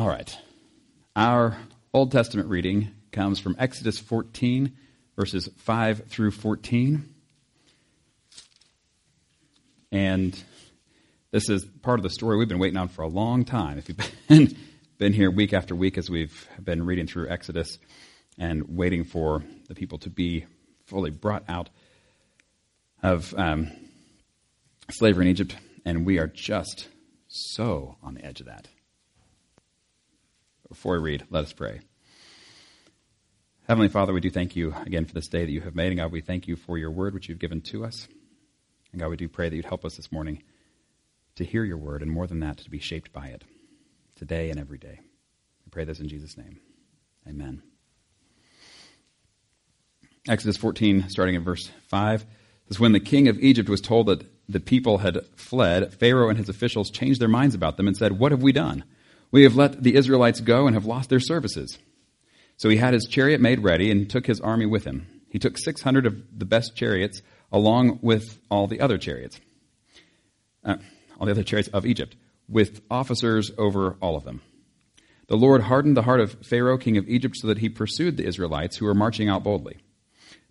All right. Our Old Testament reading comes from Exodus 14, verses 5 through 14. And this is part of the story we've been waiting on for a long time. If you've been, been here week after week as we've been reading through Exodus and waiting for the people to be fully brought out of um, slavery in Egypt, and we are just so on the edge of that. Before we read, let us pray. Heavenly Father, we do thank you again for this day that you have made. And God, we thank you for your word which you've given to us. And God, we do pray that you'd help us this morning to hear your word, and more than that, to be shaped by it today and every day. We pray this in Jesus' name. Amen. Exodus 14, starting in verse 5, says, When the king of Egypt was told that the people had fled, Pharaoh and his officials changed their minds about them and said, What have we done? We have let the Israelites go and have lost their services. So he had his chariot made ready and took his army with him. He took 600 of the best chariots along with all the other chariots, uh, all the other chariots of Egypt, with officers over all of them. The Lord hardened the heart of Pharaoh, king of Egypt, so that he pursued the Israelites who were marching out boldly.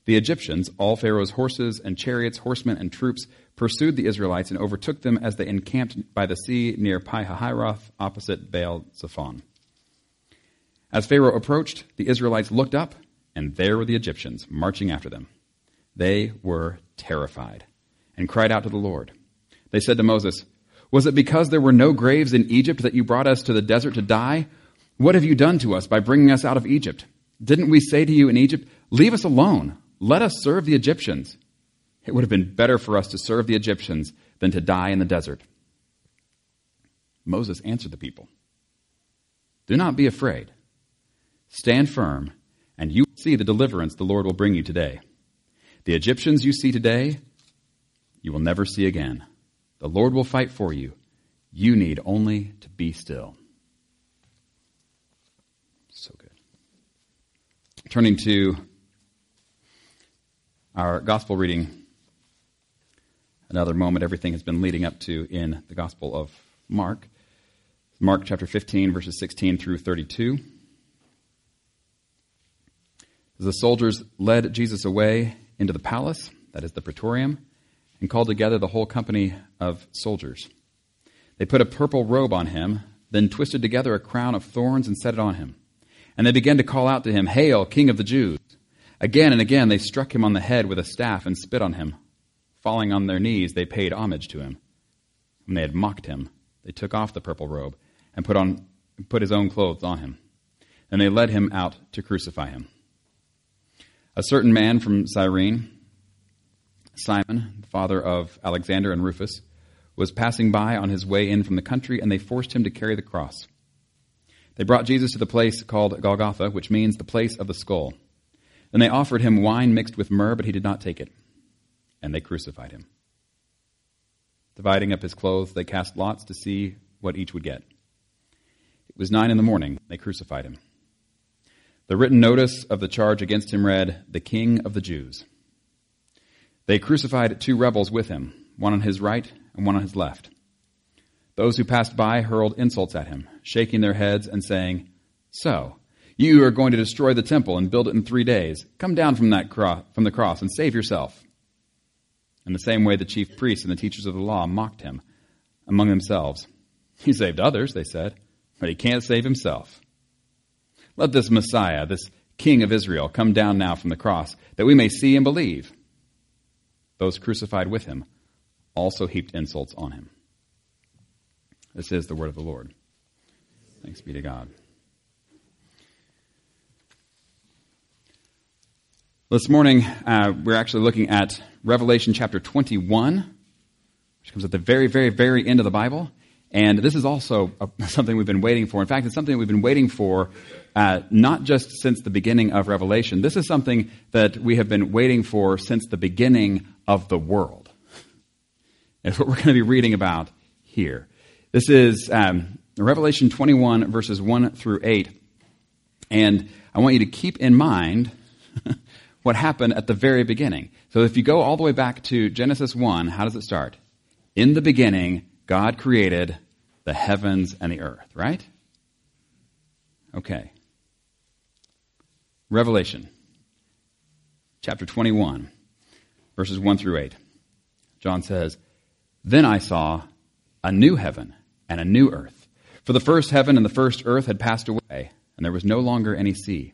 The Egyptians, all Pharaoh's horses and chariots, horsemen and troops, pursued the Israelites and overtook them as they encamped by the sea near Pi-hahiroth, opposite Baal Zephon. As Pharaoh approached, the Israelites looked up, and there were the Egyptians marching after them. They were terrified and cried out to the Lord. They said to Moses, Was it because there were no graves in Egypt that you brought us to the desert to die? What have you done to us by bringing us out of Egypt? Didn't we say to you in Egypt, Leave us alone? Let us serve the Egyptians. It would have been better for us to serve the Egyptians than to die in the desert. Moses answered the people Do not be afraid. Stand firm, and you will see the deliverance the Lord will bring you today. The Egyptians you see today, you will never see again. The Lord will fight for you. You need only to be still. So good. Turning to our gospel reading, another moment everything has been leading up to in the Gospel of Mark. Mark chapter 15, verses 16 through 32. As the soldiers led Jesus away into the palace, that is the praetorium, and called together the whole company of soldiers. They put a purple robe on him, then twisted together a crown of thorns and set it on him. And they began to call out to him, Hail, King of the Jews! Again and again they struck him on the head with a staff and spit on him. Falling on their knees, they paid homage to him. When they had mocked him, they took off the purple robe and put, on, put his own clothes on him. And they led him out to crucify him. A certain man from Cyrene, Simon, the father of Alexander and Rufus, was passing by on his way in from the country, and they forced him to carry the cross. They brought Jesus to the place called Golgotha, which means the place of the skull. Then they offered him wine mixed with myrrh, but he did not take it. And they crucified him. Dividing up his clothes, they cast lots to see what each would get. It was nine in the morning. They crucified him. The written notice of the charge against him read, The King of the Jews. They crucified two rebels with him, one on his right and one on his left. Those who passed by hurled insults at him, shaking their heads and saying, So, you are going to destroy the temple and build it in three days. Come down from, that from the cross and save yourself. In the same way, the chief priests and the teachers of the law mocked him among themselves. He saved others, they said, but he can't save himself. Let this Messiah, this King of Israel, come down now from the cross, that we may see and believe. Those crucified with him also heaped insults on him. This is the word of the Lord. Thanks be to God. This morning, uh, we're actually looking at Revelation chapter 21, which comes at the very, very, very end of the Bible. And this is also a, something we've been waiting for. In fact, it's something we've been waiting for uh, not just since the beginning of Revelation. This is something that we have been waiting for since the beginning of the world. It's what we're going to be reading about here. This is um, Revelation 21, verses 1 through 8. And I want you to keep in mind what happened at the very beginning. So if you go all the way back to Genesis 1, how does it start? In the beginning, God created the heavens and the earth, right? Okay. Revelation chapter 21, verses 1 through 8. John says, Then I saw a new heaven and a new earth. For the first heaven and the first earth had passed away, and there was no longer any sea.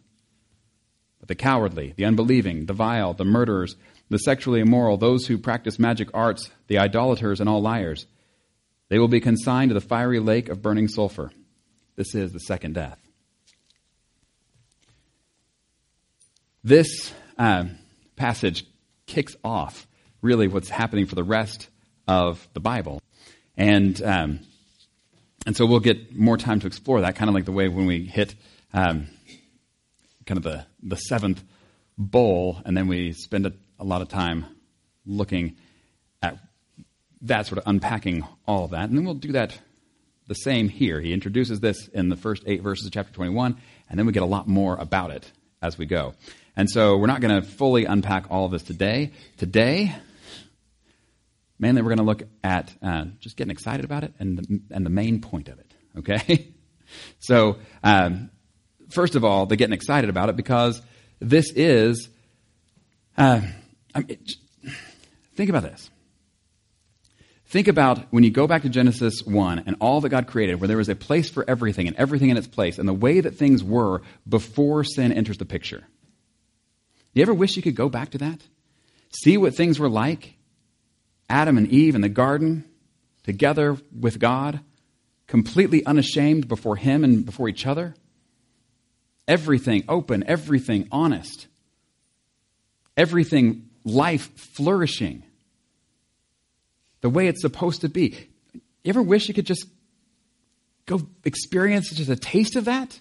But the cowardly, the unbelieving, the vile, the murderers, the sexually immoral, those who practice magic arts, the idolaters, and all liars, they will be consigned to the fiery lake of burning sulfur. This is the second death. This uh, passage kicks off really what's happening for the rest of the Bible. And, um, and so we'll get more time to explore that, kind of like the way when we hit um, kind of the, the seventh bowl, and then we spend a, a lot of time looking at that, sort of unpacking all of that. And then we'll do that the same here. He introduces this in the first eight verses of chapter 21, and then we get a lot more about it as we go. And so we're not going to fully unpack all of this today. Today, Mainly, we're going to look at uh, just getting excited about it and the, and the main point of it. Okay? so, um, first of all, they're getting excited about it because this is. Uh, I mean, think about this. Think about when you go back to Genesis 1 and all that God created, where there was a place for everything and everything in its place, and the way that things were before sin enters the picture. You ever wish you could go back to that? See what things were like Adam and Eve in the garden, together with God, completely unashamed before Him and before each other. Everything open, everything honest, everything life flourishing the way it's supposed to be. You ever wish you could just go experience just a taste of that?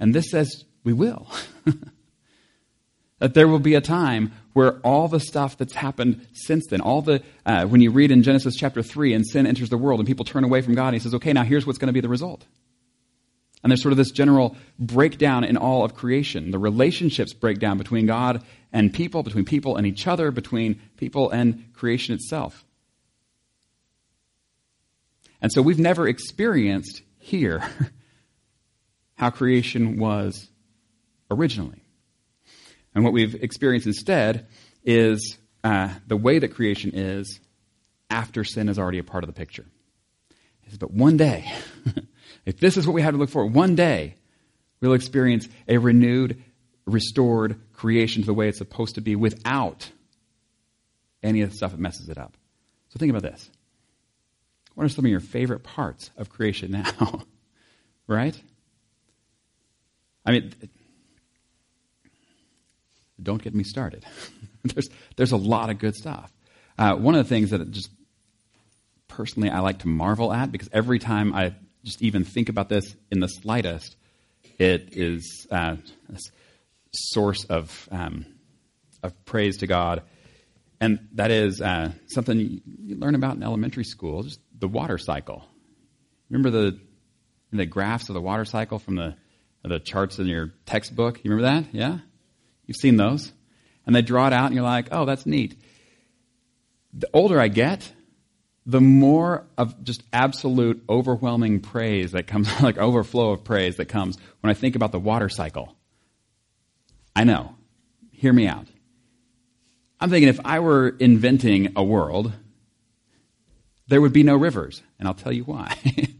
And this says we will. that there will be a time where all the stuff that's happened since then, all the, uh, when you read in Genesis chapter 3 and sin enters the world and people turn away from God, he says, okay, now here's what's going to be the result. And there's sort of this general breakdown in all of creation. The relationships break down between God and people, between people and each other, between people and creation itself. And so we've never experienced here how creation was originally. And what we've experienced instead is uh, the way that creation is after sin is already a part of the picture. But one day, if this is what we have to look for, one day we'll experience a renewed, restored creation to the way it's supposed to be without any of the stuff that messes it up. So think about this. What are some of your favorite parts of creation now? right? I mean, don't get me started. there's, there's a lot of good stuff. Uh, one of the things that just personally I like to marvel at, because every time I just even think about this in the slightest, it is uh, a source of, um, of praise to God. And that is uh, something you learn about in elementary school, just the water cycle. Remember the, the graphs of the water cycle from the, the charts in your textbook? You remember that? Yeah? You've seen those. And they draw it out, and you're like, oh, that's neat. The older I get, the more of just absolute overwhelming praise that comes, like overflow of praise that comes when I think about the water cycle. I know. Hear me out. I'm thinking if I were inventing a world, there would be no rivers. And I'll tell you why.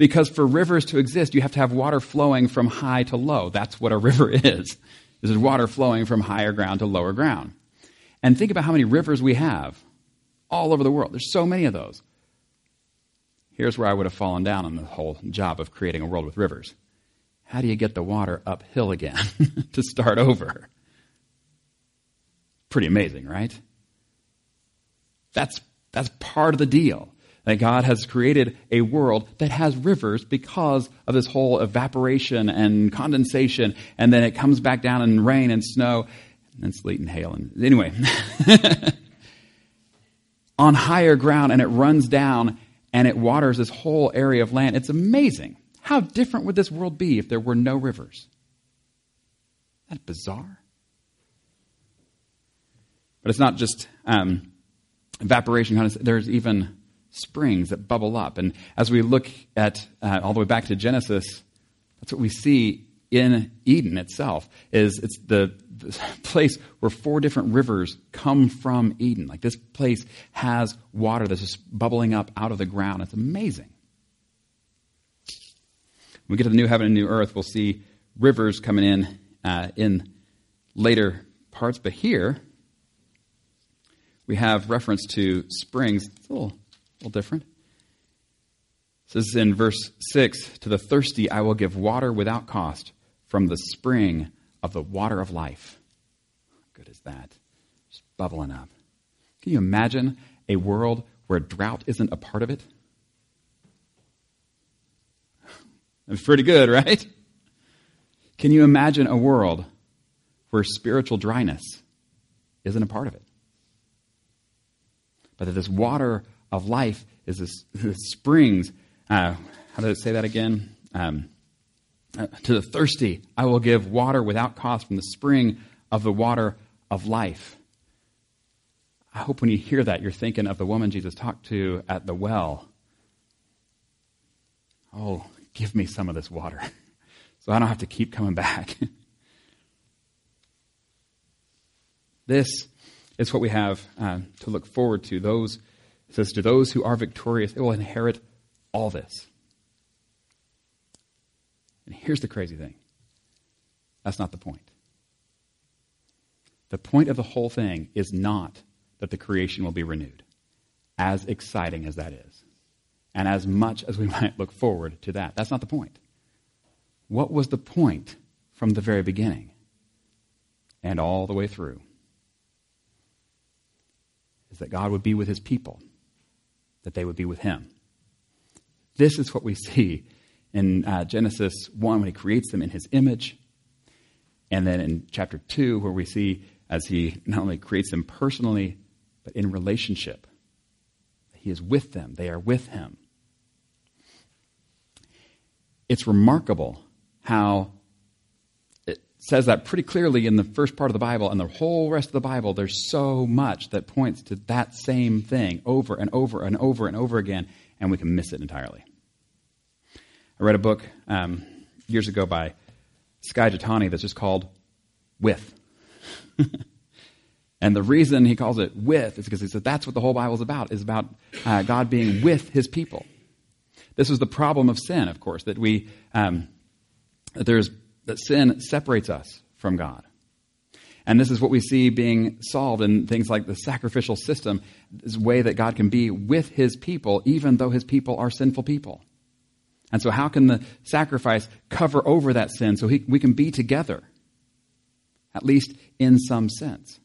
Because for rivers to exist, you have to have water flowing from high to low. That's what a river is. This is water flowing from higher ground to lower ground. And think about how many rivers we have all over the world. There's so many of those. Here's where I would have fallen down on the whole job of creating a world with rivers. How do you get the water uphill again to start over? Pretty amazing, right? That's, that's part of the deal. That God has created a world that has rivers because of this whole evaporation and condensation, and then it comes back down in rain and snow, and sleet and hail. And anyway, on higher ground, and it runs down and it waters this whole area of land. It's amazing. How different would this world be if there were no rivers? Isn't that bizarre? But it's not just um, evaporation. There's even springs that bubble up. And as we look at uh, all the way back to Genesis, that's what we see in Eden itself. Is it's the, the place where four different rivers come from Eden. Like this place has water that's just bubbling up out of the ground. It's amazing. When we get to the new heaven and new earth, we'll see rivers coming in uh, in later parts. But here, we have reference to springs. It's a little, little different. This is in verse 6 To the thirsty I will give water without cost from the spring of the water of life. How good is that? Just bubbling up. Can you imagine a world where drought isn't a part of it? That's pretty good, right? Can you imagine a world where spiritual dryness isn't a part of it? But that this water of life is this, this springs. Uh, how did it say that again? Um, uh, to the thirsty, I will give water without cost from the spring of the water of life. I hope when you hear that, you're thinking of the woman Jesus talked to at the well. Oh, give me some of this water so I don't have to keep coming back. this is what we have uh, to look forward to. Those says to those who are victorious, they will inherit all this. And here's the crazy thing. That's not the point. The point of the whole thing is not that the creation will be renewed, as exciting as that is and as much as we might look forward to that. That's not the point. What was the point from the very beginning and all the way through? Is that God would be with his people, that they would be with him. This is what we see in uh, Genesis 1 when he creates them in his image. And then in chapter 2, where we see as he not only creates them personally, but in relationship. He is with them, they are with him. It's remarkable how it says that pretty clearly in the first part of the Bible and the whole rest of the Bible. There's so much that points to that same thing over and over and over and over again, and we can miss it entirely. I read a book um, years ago by Skye Jethani that's just called With. and the reason he calls it with is because he said that's what the whole Bible is about, is about uh, God being with his people. This was the problem of sin, of course, that we um, that there's that sin separates us from God. And this is what we see being solved in things like the sacrificial system, this way that God can be with his people, even though his people are sinful people. And so, how can the sacrifice cover over that sin so he, we can be together, at least in some sense,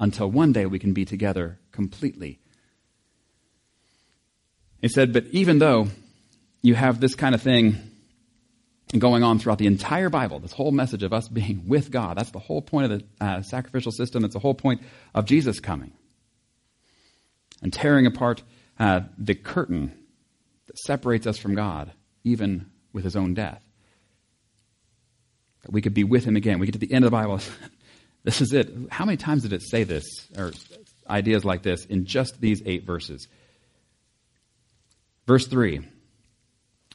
until one day we can be together completely. He said, But even though you have this kind of thing going on throughout the entire Bible, this whole message of us being with God, that's the whole point of the uh, sacrificial system, it's the whole point of Jesus coming and tearing apart uh, the curtain separates us from God, even with his own death. That we could be with him again. We get to the end of the Bible. this is it. How many times did it say this, or ideas like this, in just these eight verses? Verse 3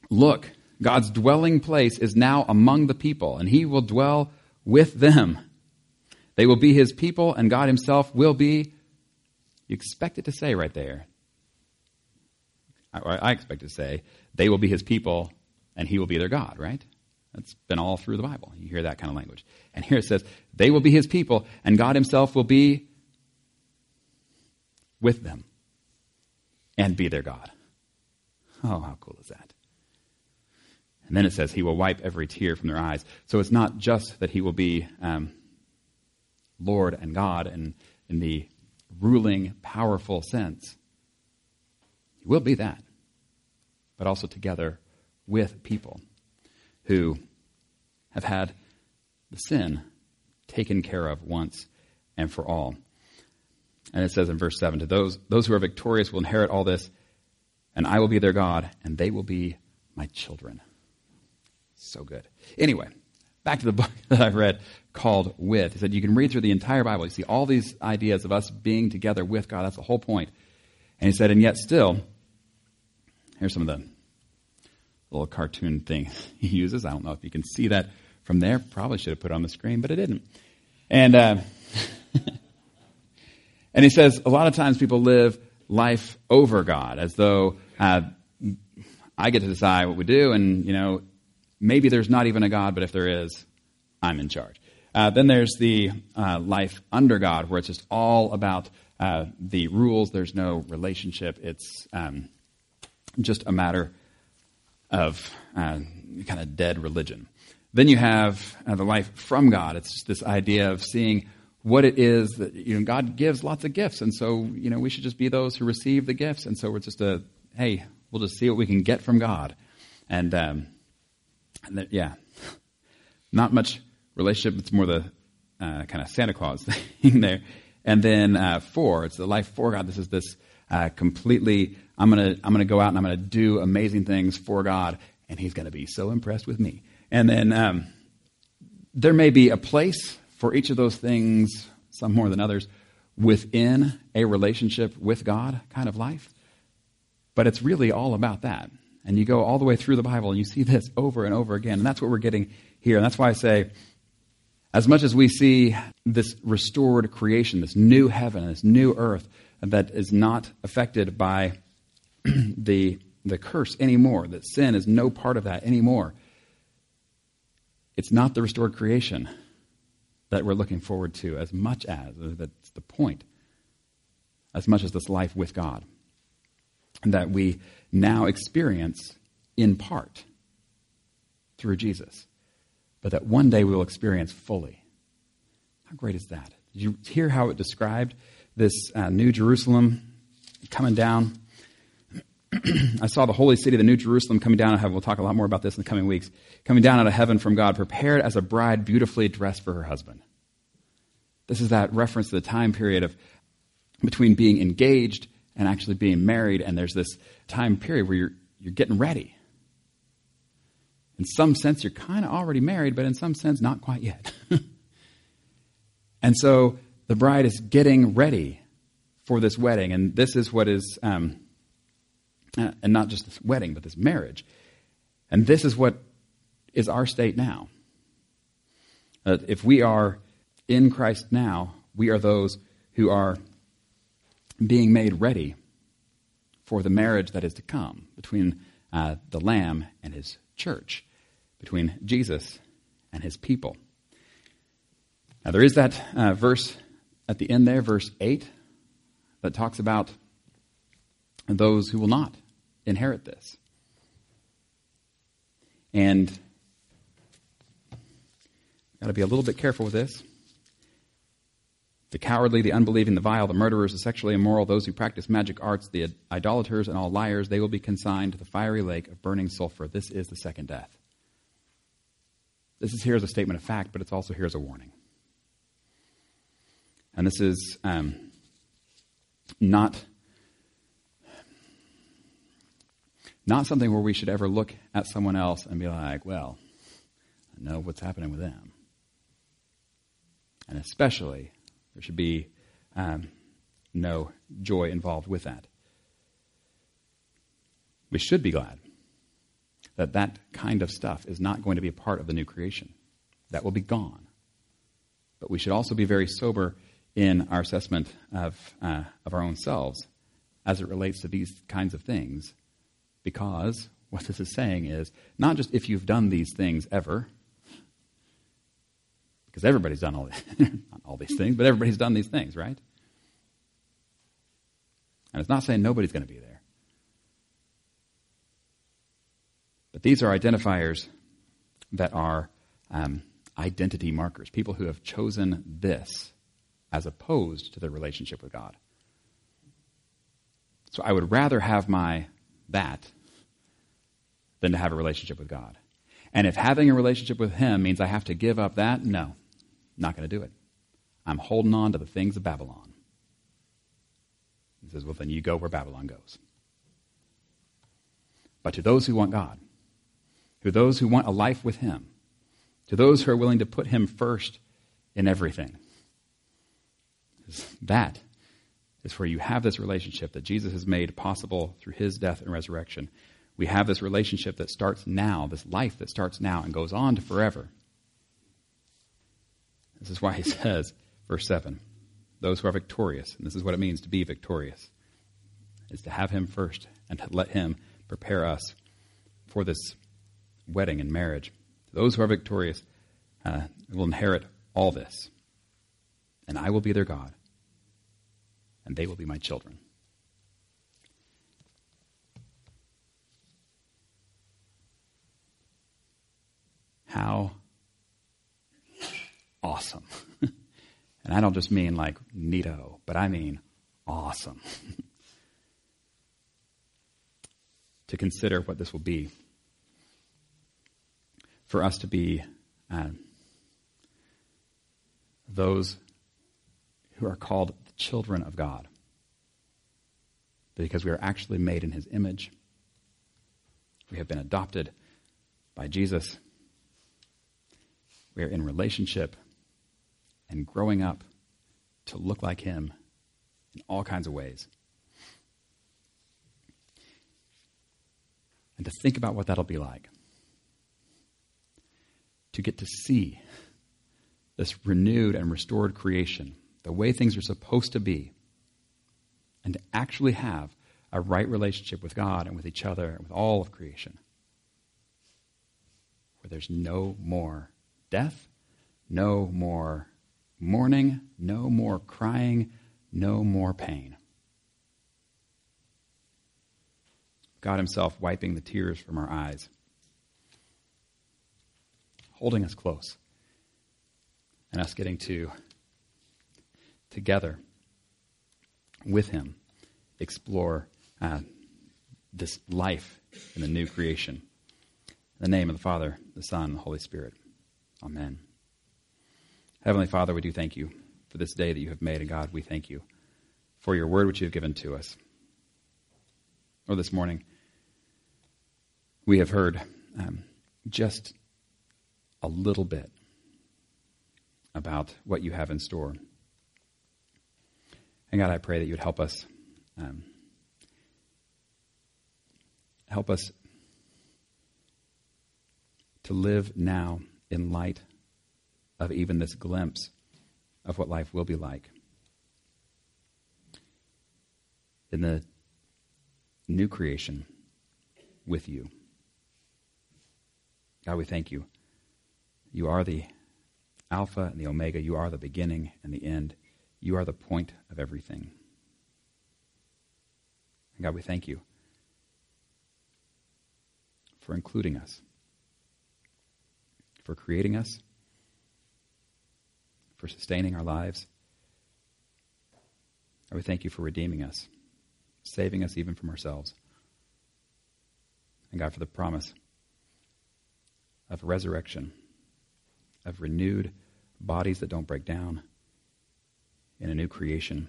Look, God's dwelling place is now among the people, and he will dwell with them. They will be his people, and God himself will be. You expect it to say right there I, expect to say, they will be his people and he will be their God, right? That's been all through the Bible. You hear that kind of language. And here it says, they will be his people and God himself will be with them and be their God. Oh, how cool is that? And then it says, He will wipe every tear from their eyes. So it's not just that He will be um, Lord and God and in the ruling, powerful sense. He will be that, but also together with people who have had the sin taken care of once and for all. And it says in verse 7 To those, those who are victorious will inherit all this, and I will be their God, and they will be my children. So good. Anyway, back to the book that I read called With. He said you can read through the entire Bible. You see all these ideas of us being together with God. That's the whole point. And he said, and yet still, here's some of the little cartoon thing he uses. I don't know if you can see that from there. Probably should have put it on the screen, but it didn't. And, uh, and he says a lot of times people live life over God as though uh, I get to decide what we do, and you know maybe there's not even a God, but if there is, I'm in charge. Uh, then there's the uh, life under God, where it's just all about uh, the rules. There's no relationship. It's um, just a matter of uh, kind of dead religion. Then you have uh, the life from God. It's this idea of seeing what it is that you know God gives lots of gifts, and so you know we should just be those who receive the gifts. And so we're just a hey, we'll just see what we can get from God, and, um, and the, yeah, not much relationship. It's more the uh, kind of Santa Claus thing there. And then uh, four, it's the life for God. This is this uh, completely. I'm gonna I'm gonna go out and I'm gonna do amazing things for God, and He's gonna be so impressed with me. And then um, there may be a place for each of those things, some more than others, within a relationship with God kind of life. But it's really all about that. And you go all the way through the Bible and you see this over and over again. And that's what we're getting here. And that's why I say, as much as we see this restored creation, this new heaven, this new earth that is not affected by the, the curse anymore, that sin is no part of that anymore, it's not the restored creation that we're looking forward to as much as, that's the point, as much as this life with God. That we now experience in part through Jesus, but that one day we will experience fully. How great is that? Did you hear how it described this uh, New Jerusalem coming down? I saw the holy city, the New Jerusalem, coming down out of heaven. We'll talk a lot more about this in the coming weeks. Coming down out of heaven from God, prepared as a bride beautifully dressed for her husband. This is that reference to the time period of between being engaged and actually being married, and there's this time period where you're, you're getting ready. In some sense, you're kind of already married, but in some sense, not quite yet. and so the bride is getting ready for this wedding, and this is what is. Um, uh, and not just this wedding, but this marriage. And this is what is our state now. Uh, if we are in Christ now, we are those who are being made ready for the marriage that is to come between uh, the Lamb and his church, between Jesus and his people. Now, there is that uh, verse at the end there, verse 8, that talks about those who will not inherit this. And got to be a little bit careful with this. The cowardly, the unbelieving, the vile, the murderers, the sexually immoral, those who practice magic arts, the idolaters, and all liars, they will be consigned to the fiery lake of burning sulfur. This is the second death. This is here as a statement of fact, but it's also here as a warning. And this is um, not Not something where we should ever look at someone else and be like, well, I know what's happening with them. And especially, there should be um, no joy involved with that. We should be glad that that kind of stuff is not going to be a part of the new creation. That will be gone. But we should also be very sober in our assessment of, uh, of our own selves as it relates to these kinds of things Because what this is saying is not just if you've done these things ever, because everybody's done all, not all these things, but everybody's done these things, right? And it's not saying nobody's going to be there. But these are identifiers that are um, identity markers, people who have chosen this as opposed to their relationship with God. So I would rather have my that than to have a relationship with God. And if having a relationship with Him means I have to give up that, no, not going to do it. I'm holding on to the things of Babylon. He says, well, then you go where Babylon goes. But to those who want God, to those who want a life with Him, to those who are willing to put Him first in everything, that is where you have this relationship that Jesus has made possible through His death and resurrection. We have this relationship that starts now, this life that starts now and goes on to forever. This is why he says, verse 7, those who are victorious, and this is what it means to be victorious, is to have him first and to let him prepare us for this wedding and marriage. Those who are victorious uh, will inherit all this, and I will be their God, and they will be my children. How awesome. and I don't just mean like neato, but I mean awesome. to consider what this will be. For us to be uh, those who are called the children of God. Because we are actually made in his image. We have been adopted by Jesus. We are in relationship and growing up to look like Him in all kinds of ways. And to think about what that'll be like. To get to see this renewed and restored creation, the way things are supposed to be, and to actually have a right relationship with God and with each other and with all of creation, where there's no more death, no more mourning, no more crying, no more pain. God Himself wiping the tears from our eyes, holding us close, and us getting to together with Him explore uh, this life in the new creation. In the name of the Father, the Son, and the Holy Spirit. Amen. Heavenly Father, we do thank you for this day that you have made, and God, we thank you for your word which you have given to us. Or this morning, we have heard um, just a little bit about what you have in store. And God, I pray that you would help us. Um, help us to live now in light of even this glimpse of what life will be like. In the new creation with you. God, we thank you. You are the Alpha and the Omega. You are the beginning and the end. You are the point of everything. And God, we thank you for including us, for creating us for sustaining our lives. I would thank you for redeeming us, saving us even from ourselves. And God, for the promise of resurrection, of renewed bodies that don't break down, in a new creation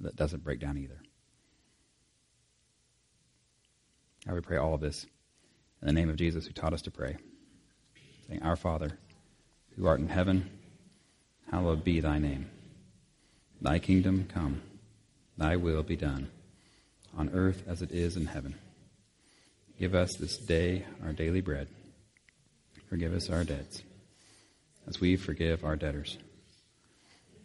that doesn't break down either. I would pray all of this in the name of Jesus who taught us to pray, saying, Our Father, who art in heaven, hallowed be thy name. Thy kingdom come, thy will be done, on earth as it is in heaven. Give us this day our daily bread. Forgive us our debts, as we forgive our debtors.